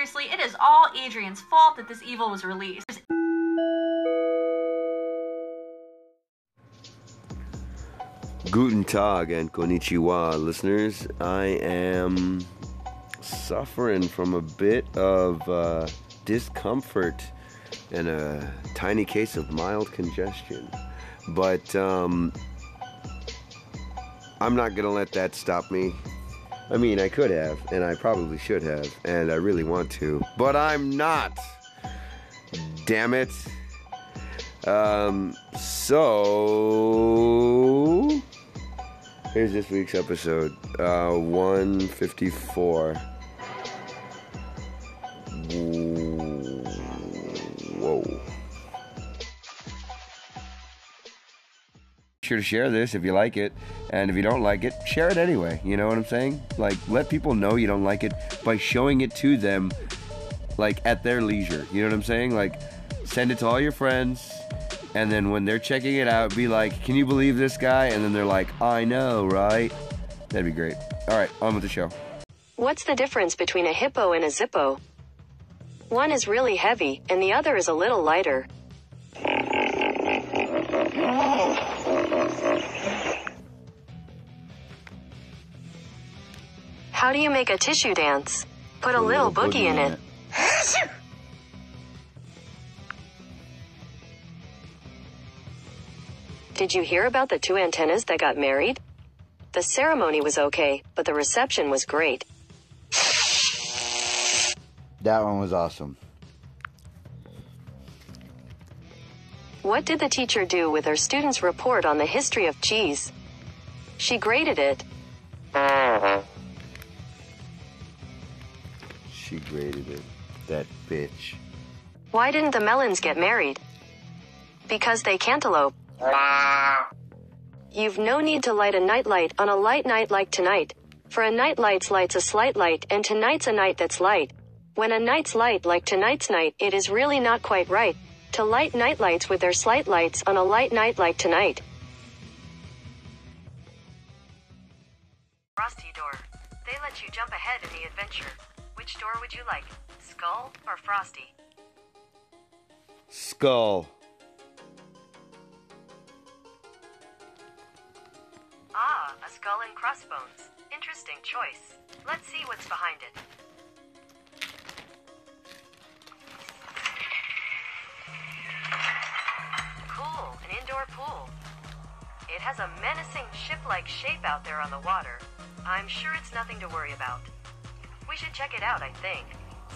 seriously, it is all Adrian's fault that this evil was released. Guten Tag and Konnichiwa, listeners. I am suffering from a bit of uh, discomfort and a tiny case of mild congestion. But um, I'm not going to let that stop me. I mean, I could have, and I probably should have, and I really want to, but I'm not. Damn it. Um, so here's this week's episode, uh, 154. Sure to share this if you like it, and if you don't like it, share it anyway. You know what I'm saying? Like, let people know you don't like it by showing it to them, like at their leisure. You know what I'm saying? Like, send it to all your friends, and then when they're checking it out, be like, "Can you believe this guy?" And then they're like, "I know, right?" That'd be great. All right, on with the show. What's the difference between a hippo and a zippo? One is really heavy, and the other is a little lighter. How do you make a tissue dance? Put a little boogie in it. Did you hear about the two antennas that got married? The ceremony was okay, but the reception was great. That one was awesome. What did the teacher do with her students' report on the history of cheese? She graded it. Bitch. Why didn't the melons get married? Because they cantaloupe. You've no need to light a nightlight on a light night like tonight. For a nightlight's light's a slight light and tonight's a night that's light. When a night's light like tonight's night, it is really not quite right. To light nightlights with their slight lights on a light night like tonight. Frosty door. They let you jump ahead in the adventure. Which door would you like? Skull or Frosty? Skull. Ah, a skull and crossbones. Interesting choice. Let's see what's behind it. Cool, an indoor pool. It has a menacing ship-like shape out there on the water. I'm sure it's nothing to worry about. We should check it out, I think,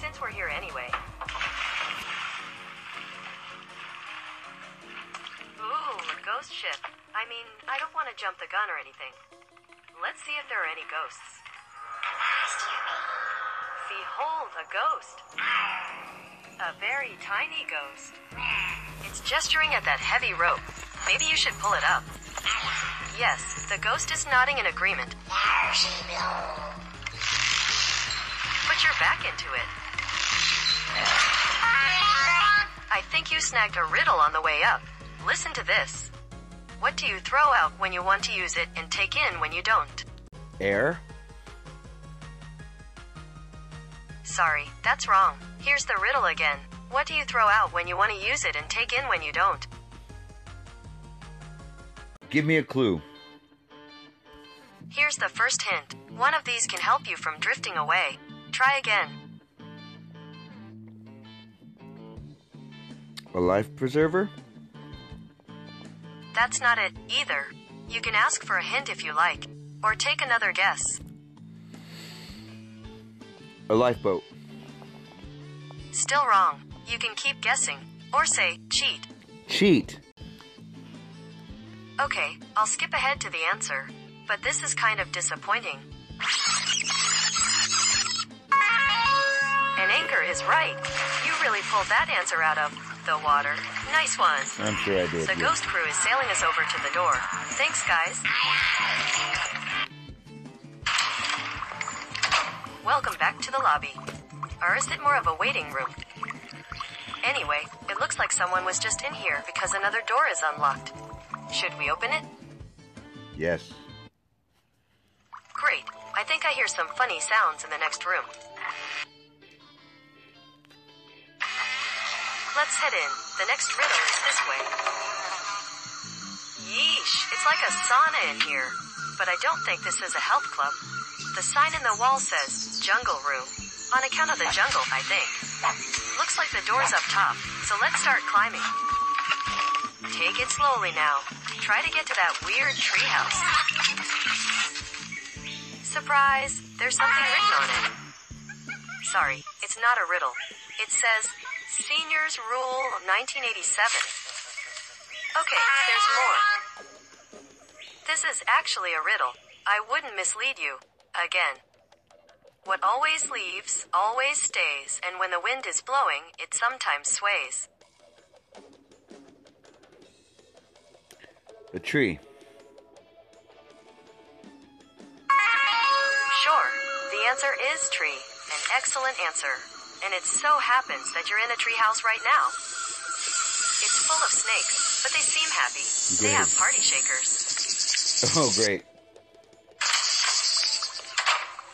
since we're here anyway. Ooh, a ghost ship. I mean, I don't want to jump the gun or anything. Let's see if there are any ghosts. Behold, a ghost. A very tiny ghost. It's gesturing at that heavy rope. Maybe you should pull it up. Yes, the ghost is nodding in agreement. Your back into it. I think you snagged a riddle on the way up. Listen to this. What do you throw out when you want to use it and take in when you don't? Air. Sorry, that's wrong. Here's the riddle again. What do you throw out when you want to use it and take in when you don't? Give me a clue. Here's the first hint. One of these can help you from drifting away. Try again. A life preserver. That's not it either. You can ask for a hint if you like, or take another guess. A lifeboat. Still wrong. You can keep guessing, or say cheat. Cheat. Okay, I'll skip ahead to the answer, but this is kind of disappointing. An anchor is right. You really pulled that answer out of the water. Nice one. I'm sure I did. The yeah. ghost crew is sailing us over to the door. Thanks, guys. Welcome back to the lobby. Or is it more of a waiting room? Anyway, it looks like someone was just in here because another door is unlocked. Should we open it? Yes. Great. I think I hear some funny sounds in the next room. Let's head in. The next riddle is this way. Yeesh, it's like a sauna in here. But I don't think this is a health club. The sign in the wall says jungle room. On account of the jungle, I think. Looks like the door's up top, so let's start climbing. Take it slowly now. Try to get to that weird treehouse. Surprise! There's something written on it. Sorry, it's not a riddle. It says Seniors Rule 1987. Okay, there's more. This is actually a riddle. I wouldn't mislead you. Again. What always leaves, always stays, and when the wind is blowing, it sometimes sways. A tree. Sure, the answer is tree. An excellent answer. And it so happens that you're in a treehouse right now. It's full of snakes, but they seem happy. They have party shakers. Oh, great.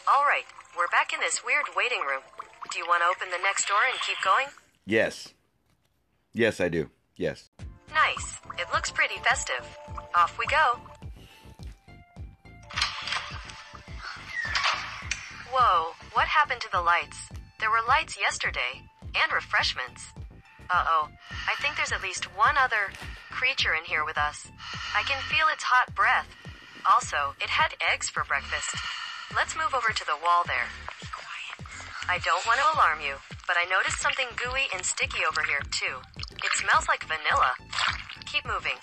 All right, we're back in this weird waiting room. Do you want to open the next door and keep going? Yes. Yes, I do. Yes. Nice. It looks pretty festive. Off we go. Whoa, what happened to the lights? There were lights yesterday, and refreshments. Uh oh, I think there's at least one other creature in here with us. I can feel its hot breath. Also, it had eggs for breakfast. Let's move over to the wall there. I don't want to alarm you, but I noticed something gooey and sticky over here, too. It smells like vanilla. Keep moving.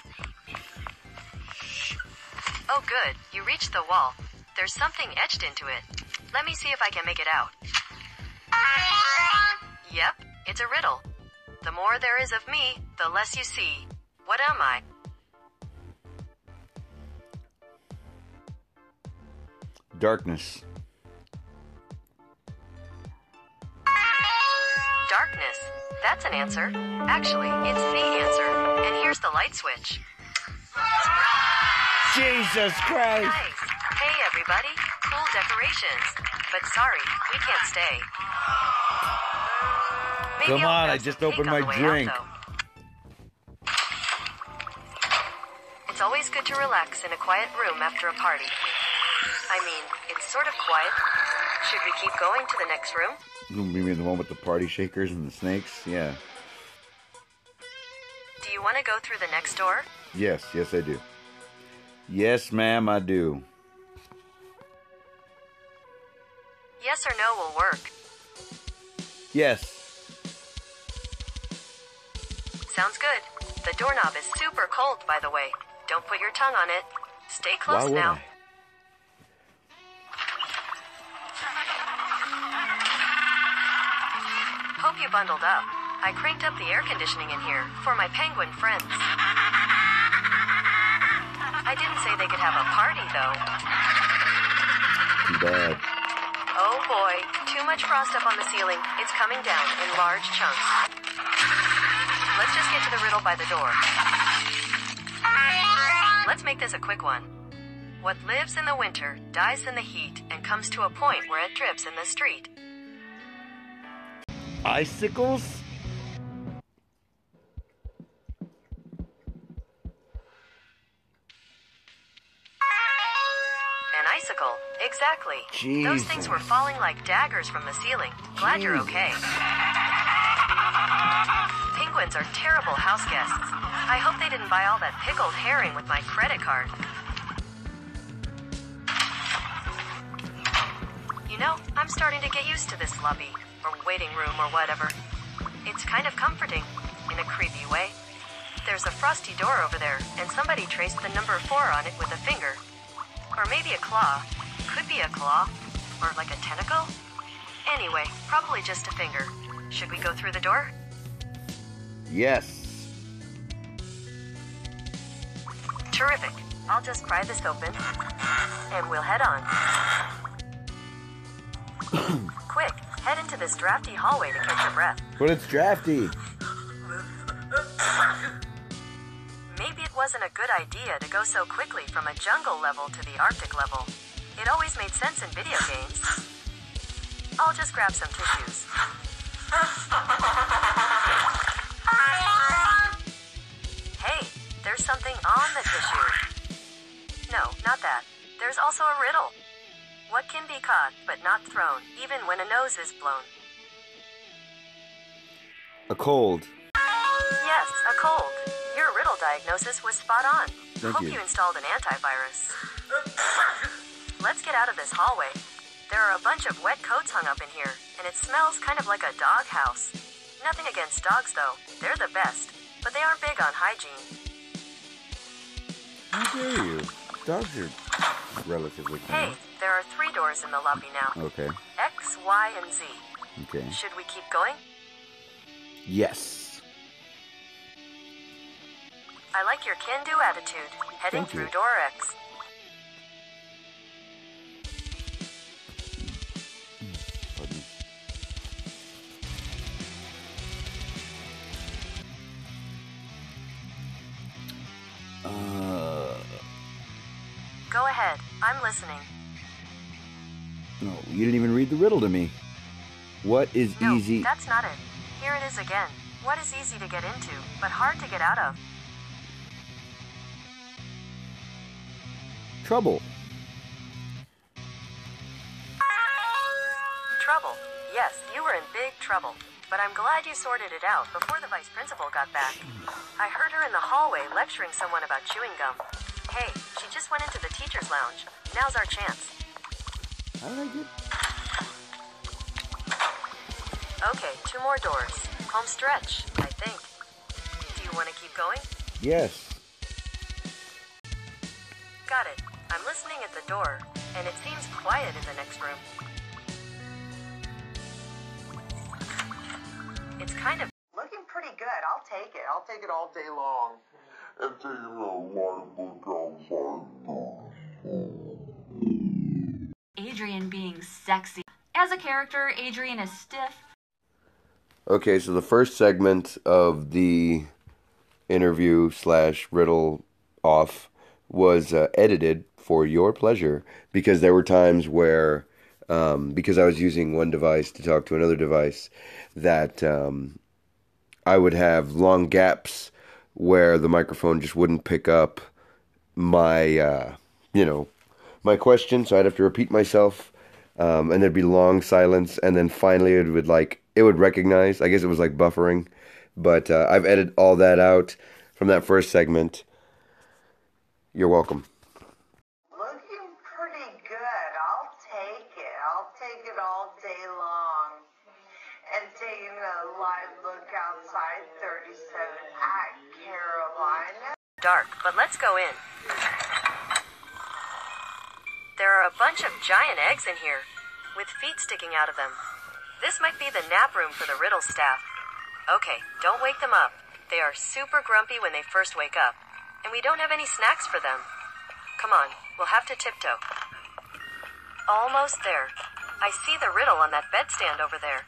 Oh, good. You reached the wall. There's something etched into it. Let me see if I can make it out. Yep, it's a riddle. The more there is of me, the less you see. What am I? Darkness. Darkness. That's an answer. Actually, it's the answer. And here's the light switch. Jesus Christ! Nice. Hey, everybody. Cool decorations. But sorry, we can't stay. Come on, I just opened my way out, drink. It's always good to relax in a quiet room after a party. I mean, it's sort of quiet. Should we keep going to the next room? You mean the one with the party shakers and the snakes? Yeah. Do you want to go through the next door? Yes, yes, I do. Yes, ma'am, I do. Yes or no will work. Yes. Sounds good. The doorknob is super cold, by the way. Don't put your tongue on it. Stay close Why would now. I? Hope you bundled up. I cranked up the air conditioning in here for my penguin friends. I didn't say they could have a party, though. Too bad. Oh boy, too much frost up on the ceiling. It's coming down in large chunks. Let's just get to the riddle by the door. Let's make this a quick one. What lives in the winter dies in the heat and comes to a point where it drips in the street. Icicles? An icicle. Exactly. Those things were falling like daggers from the ceiling. Glad you're okay. Penguins are terrible house guests. I hope they didn't buy all that pickled herring with my credit card. You know, I'm starting to get used to this lobby, or waiting room, or whatever. It's kind of comforting, in a creepy way. There's a frosty door over there, and somebody traced the number four on it with a finger. Or maybe a claw. Could be a claw. Or like a tentacle. Anyway, probably just a finger. Should we go through the door? Yes. Terrific. I'll just pry this open. And we'll head on. Quick, head into this drafty hallway to catch your breath. But it's drafty. Maybe it wasn't a good idea to go so quickly from a jungle level to the Arctic level. It always made sense in video games. I'll just grab some tissues. something on the tissue. No, not that. There's also a riddle. What can be caught but not thrown, even when a nose is blown? A cold. Yes, a cold. Your riddle diagnosis was spot on. Thank Hope you. you installed an antivirus. Let's get out of this hallway. There are a bunch of wet coats hung up in here, and it smells kind of like a dog house. Nothing against dogs, though. They're the best, but they aren't big on hygiene. How dare you? Dogs are relatively Hey, there are three doors in the lobby now Okay. X, Y, and Z. Okay. Should we keep going? Yes. I like your can do attitude. Heading Thank you. through door X. listening. no, you didn't even read the riddle to me. What is No, easy? that's not it. Here it is again. What is easy to get into, but hard to get out of? Trouble. Trouble. Yes, you were in big trouble. But I'm glad you sorted it out before the vice principal got back. I heard her in the hallway lecturing someone about chewing gum. Hey, just went into the teacher's lounge. Now's our chance. How did I get? Okay, two more doors. Home stretch, I think. Do you want to keep going? Yes. Got it. I'm listening at the door, and it seems quiet in the next room. It's kind of Looking pretty good. I'll take it. I'll take it all day long. And taking a live look outside. Adrian being sexy. As a character, Adrian is stiff, Okay, so the first segment of the interview slash riddle off was uh, edited for your pleasure because there were times where, um, because I was using one device to talk to another device, that um, I would have long gaps where the microphone just wouldn't pick up my, uh, you know, my question, so I'd have to repeat myself, um, and there'd be long silence, and then finally it would like it would recognize. I guess it was like buffering, but uh, I've edited all that out from that first segment. You're welcome. Looking pretty good. I'll take it. I'll take it all day long. And taking a live look outside 37 at Carolina. dark, but let's go in. There are a bunch of giant eggs in here, with feet sticking out of them. This might be the nap room for the Riddle staff. Okay, don't wake them up. They are super grumpy when they first wake up, and we don't have any snacks for them. Come on, we'll have to tiptoe. Almost there. I see the riddle on that bedstand over there.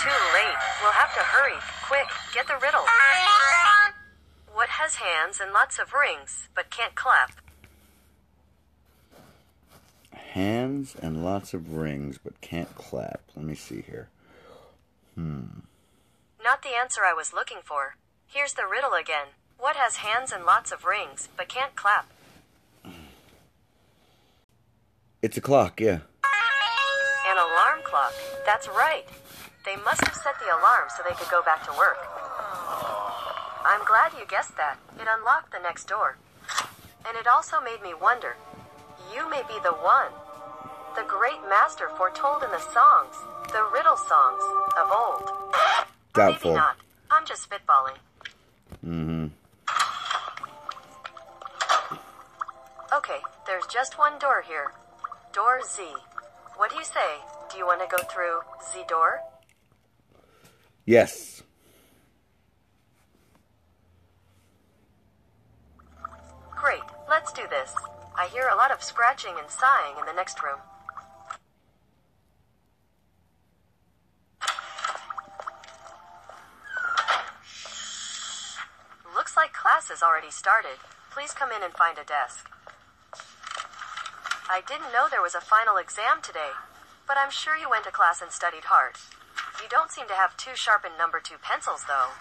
Too late. We'll have to hurry. Quick, get the riddle. What has hands and lots of rings, but can't clap? Hands and lots of rings, but can't clap. Let me see here. Hmm. Not the answer I was looking for. Here's the riddle again. What has hands and lots of rings, but can't clap? It's a clock, yeah. An alarm clock. That's right. They must have set the alarm so they could go back to work. I'm glad you guessed that. It unlocked the next door. And it also made me wonder you may be the one. The great master foretold in the songs, the riddle songs of old. Doubtful. Maybe not. I'm just spitballing. Mm-hmm. Okay, there's just one door here. Door Z. What do you say? Do you want to go through Z door? Yes. Great, let's do this. I hear a lot of scratching and sighing in the next room. Looks like class has already started. Please come in and find a desk. I didn't know there was a final exam today, but I'm sure you went to class and studied hard. You don't seem to have two sharpened number two pencils, though.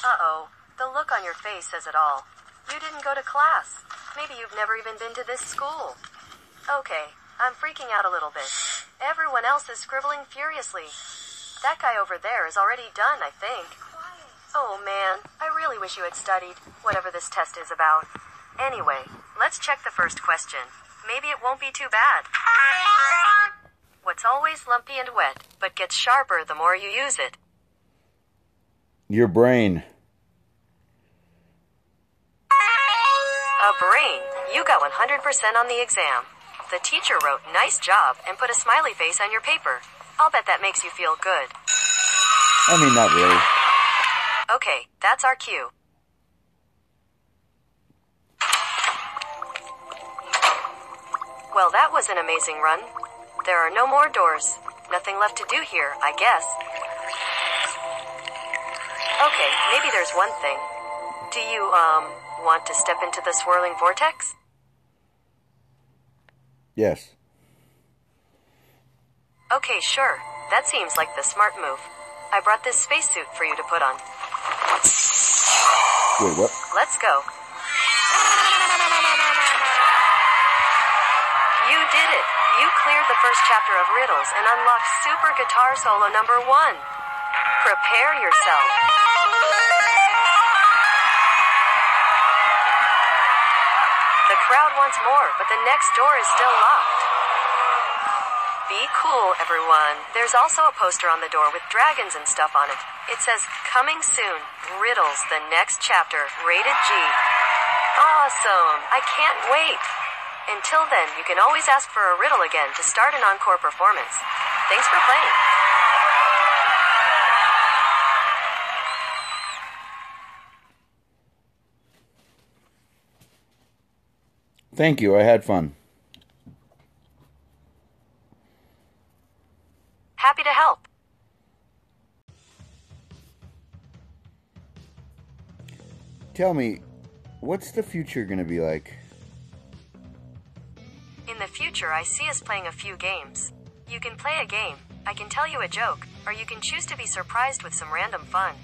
Uh oh, the look on your face says it all. You didn't go to class. Maybe you've never even been to this school. Okay, I'm freaking out a little bit. Everyone else is scribbling furiously. That guy over there is already done, I think. Oh man, I really wish you had studied, whatever this test is about. Anyway, let's check the first question. Maybe it won't be too bad. What's always lumpy and wet, but gets sharper the more you use it? Your brain. A brain. You got 100% on the exam. The teacher wrote, nice job, and put a smiley face on your paper. I'll bet that makes you feel good. I mean, not really. Okay, that's our cue. Well, that was an amazing run. There are no more doors. Nothing left to do here, I guess. Okay, maybe there's one thing. Do you, um, want to step into the swirling vortex? Yes. Okay, sure. That seems like the smart move. I brought this spacesuit for you to put on. Wait, what? Let's go. You did it. You cleared the first chapter of Riddles and unlocked Super Guitar Solo number one. Prepare yourself. The crowd wants more, but the next door is still locked. Be cool, everyone. There's also a poster on the door with dragons and stuff on it. It says, Coming soon, Riddles, the next chapter, rated G. Awesome! I can't wait! Until then, you can always ask for a riddle again to start an encore performance. Thanks for playing. Thank you. I had fun. Happy to help. Tell me, what's the future gonna be like? Future, I see us playing a few games. You can play a game, I can tell you a joke, or you can choose to be surprised with some random fun.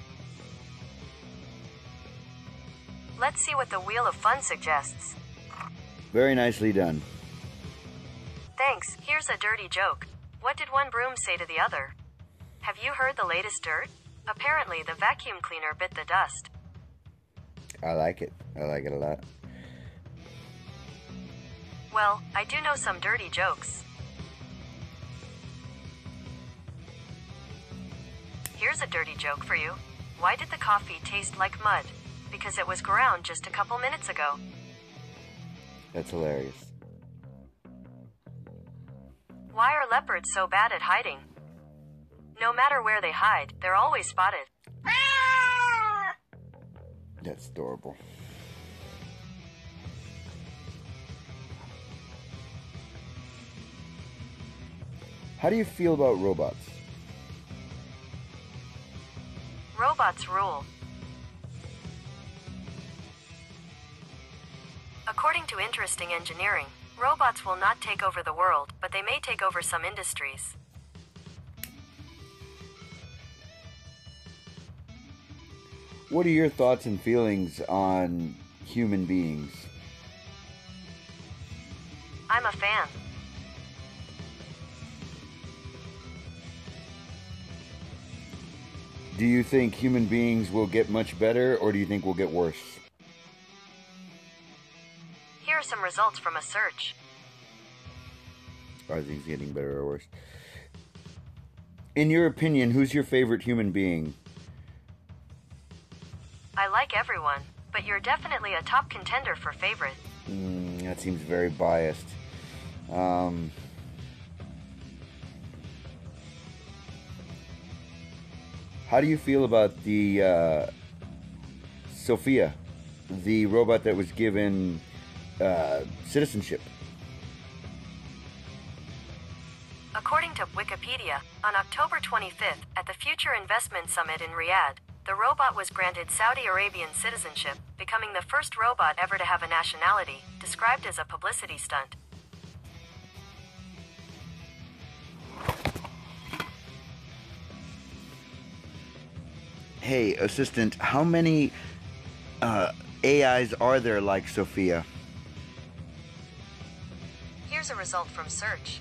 Let's see what the Wheel of Fun suggests. Very nicely done. Thanks, here's a dirty joke. What did one broom say to the other? Have you heard the latest dirt? Apparently, the vacuum cleaner bit the dust. I like it. I like it a lot. Well, I do know some dirty jokes. Here's a dirty joke for you. Why did the coffee taste like mud? Because it was ground just a couple minutes ago. That's hilarious. Why are leopards so bad at hiding? No matter where they hide, they're always spotted. That's adorable. How do you feel about robots? Robots rule. According to Interesting Engineering, robots will not take over the world, but they may take over some industries. What are your thoughts and feelings on human beings? I'm a fan. Do you think human beings will get much better or do you think we'll get worse? Here are some results from a search. Are things getting better or worse? In your opinion, who's your favorite human being? I like everyone, but you're definitely a top contender for favorite. Mm, that seems very biased. Um, how do you feel about the uh, Sophia, the robot that was given uh, citizenship? According to Wikipedia, on October 25th, at the Future Investment Summit in Riyadh, the robot was granted Saudi Arabian citizenship, becoming the first robot ever to have a nationality, described as a publicity stunt. Hey, assistant, how many uh, AIs are there like Sophia? Here's a result from search.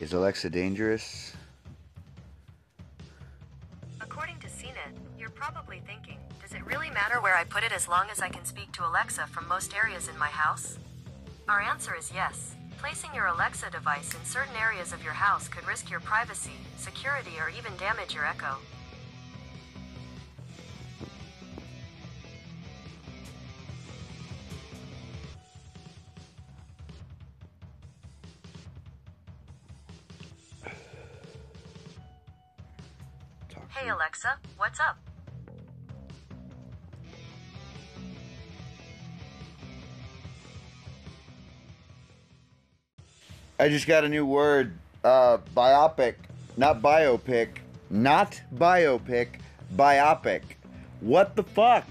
Is Alexa dangerous? According to CNET, you're probably thinking, does it really matter where I put it as long as I can speak to Alexa from most areas in my house? Our answer is yes. Placing your Alexa device in certain areas of your house could risk your privacy, security, or even damage your Echo. I just got a new word. Uh, biopic, not biopic, not biopic, biopic. What the fuck?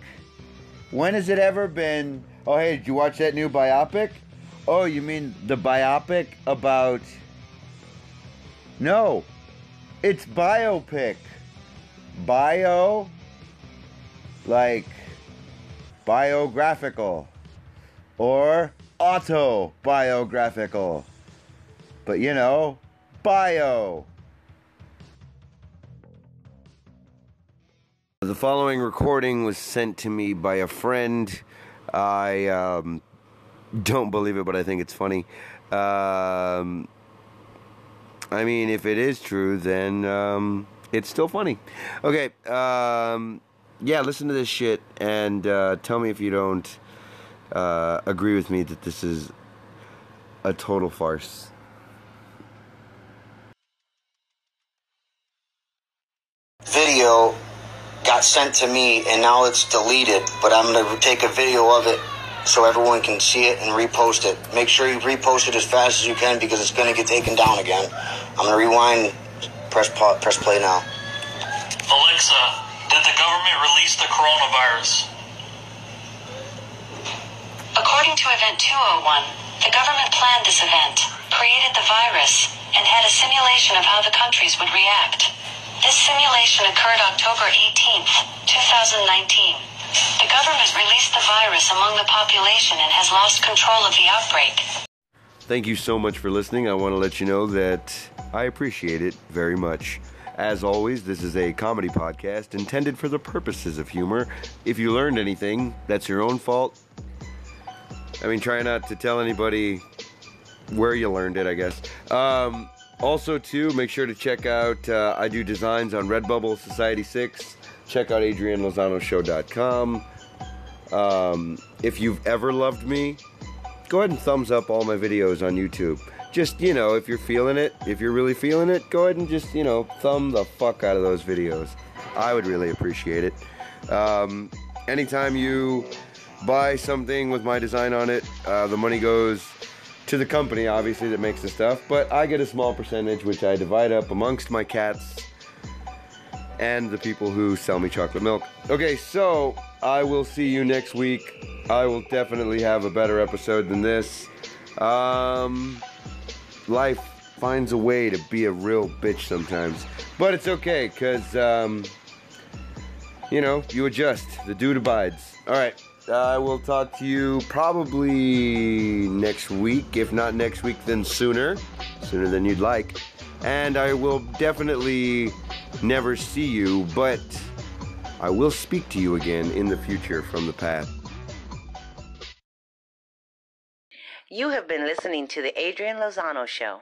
When has it ever been? Oh, hey, did you watch that new biopic? Oh, you mean the biopic about? No, it's biopic. Bio, like biographical, or autobiographical. But you know, bio. The following recording was sent to me by a friend. I um, don't believe it, but I think it's funny. Um, I mean, if it is true, then um, it's still funny. Okay, um, yeah, listen to this shit and uh, tell me if you don't uh, agree with me that this is a total farce. Got sent to me and now it's deleted, but I'm going to take a video of it so everyone can see it and repost it. Make sure you repost it as fast as you can because it's going to get taken down again. I'm going to rewind, press pause, press play now. Alexa, did the government release the coronavirus? According to Event 201, the government planned this event, created the virus, and had a simulation of how the countries would react. This simulation occurred October 18th, 2019. The government released the virus among the population and has lost control of the outbreak. Thank you so much for listening. I want to let you know that I appreciate it very much. As always, this is a comedy podcast intended for the purposes of humor. If you learned anything, that's your own fault. I mean, try not to tell anybody where you learned it, I guess. Um, also, too, make sure to check out uh, I do designs on Redbubble Society 6. Check out AdrianLozanoShow.com. Um, if you've ever loved me, go ahead and thumbs up all my videos on YouTube. Just, you know, if you're feeling it, if you're really feeling it, go ahead and just, you know, thumb the fuck out of those videos. I would really appreciate it. Um, anytime you buy something with my design on it, uh, the money goes to the company, obviously, that makes the stuff, but I get a small percentage, which I divide up amongst my cats and the people who sell me chocolate milk. Okay, so I will see you next week. I will definitely have a better episode than this. Um, life finds a way to be a real bitch sometimes, but it's okay because um, you know you adjust. The dude abides. All right. I will talk to you probably next week. If not next week, then sooner. Sooner than you'd like. And I will definitely never see you, but I will speak to you again in the future from the past. You have been listening to The Adrian Lozano Show.